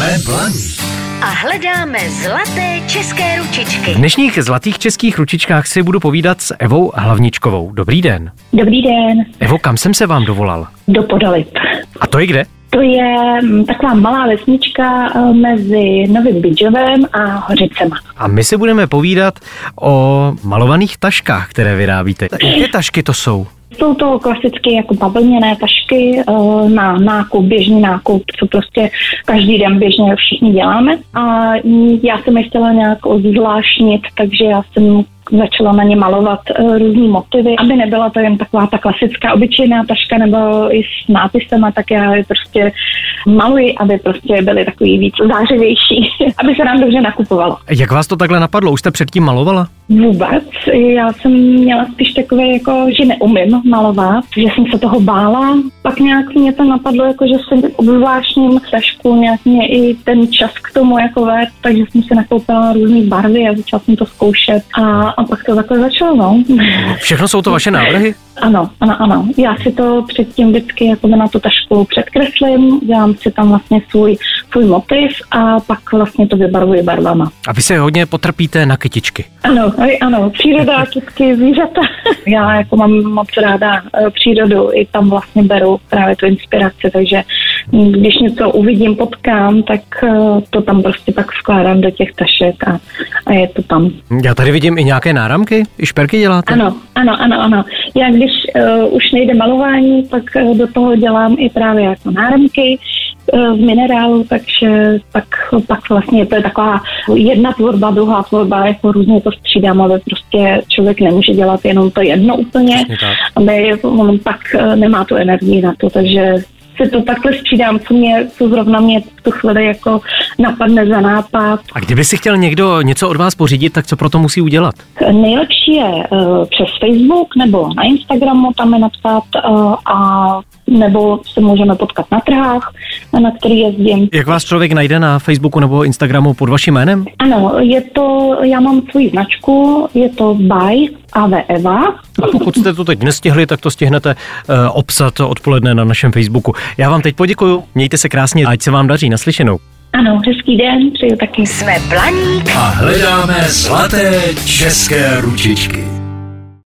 Jsme blaní. A hledáme zlaté české ručičky. V dnešních zlatých českých ručičkách si budu povídat s Evou Hlavničkovou. Dobrý den. Dobrý den, Evo, kam jsem se vám dovolal? do Podalip. A to je kde? To je mm, taková malá vesnička eh, mezi Novým Bydžovem a Hořicema. A my si budeme povídat o malovaných taškách, které vyrábíte. Jaké tašky to jsou? Jsou to klasicky jako bavlněné tašky eh, na nákup, běžný nákup, co prostě každý den běžně všichni děláme. A já jsem je chtěla nějak zvláštnit, takže já jsem začala na ně malovat uh, různý motivy, aby nebyla to jen taková ta klasická obyčejná taška nebo i s nápisem, tak já je prostě maluji, aby prostě byly takový víc zářivější, aby se nám dobře nakupovalo. Jak vás to takhle napadlo? Už jste předtím malovala? Vůbec. Já jsem měla spíš takové, jako, že neumím malovat, že jsem se toho bála. Pak nějak mě to napadlo, jako, že si obzvláštním tašku nějak mě i ten čas k tomu jako vést, takže jsem si nakoupila různé barvy a začala jsem to zkoušet. A, a pak to takhle začalo, no. Všechno jsou to vaše návrhy? Ano, ano, ano. Já si to předtím vždycky jako na tu tašku předkreslím, dělám si tam vlastně svůj, svůj motiv a pak vlastně to vybarvuji barvama. A vy se hodně potrpíte na kytičky. Ano, ano, příroda, kytky, zvířata. Já jako mám moc ráda eh, přírodu, i tam vlastně beru právě tu inspiraci, takže když něco uvidím, potkám, tak eh, to tam prostě pak vkládám do těch tašek a, a je to tam. Já tady vidím i nějaké náramky, i šperky děláte. Ano, ano, ano, ano. Já když uh, už nejde malování, tak do toho dělám i právě jako náramky z minerálu, takže tak, pak vlastně to je taková jedna tvorba, druhá tvorba, jako různě to střídám, ale prostě člověk nemůže dělat jenom to jedno úplně, aby on pak uh, nemá tu energii na to, takže si to takhle střídám, co, mě, co zrovna mě v tu chvíli jako napadne za nápad. A kdyby si chtěl někdo něco od vás pořídit, tak co pro to musí udělat? Nejlepší je uh, přes Facebook nebo na Instagramu tam je napsat uh, a nebo se můžeme potkat na trhách, na který jezdím. Jak vás člověk najde na Facebooku nebo Instagramu pod vaším jménem? Ano, je to, já mám svoji značku, je to by AV Eva. A pokud jste to teď nestihli, tak to stihnete uh, obsat odpoledne na našem Facebooku. Já vám teď poděkuju, mějte se krásně, ať se vám daří, naslyšenou. Ano, hezký den, přeju taky. Jsme Blaník A hledáme zlaté české ručičky.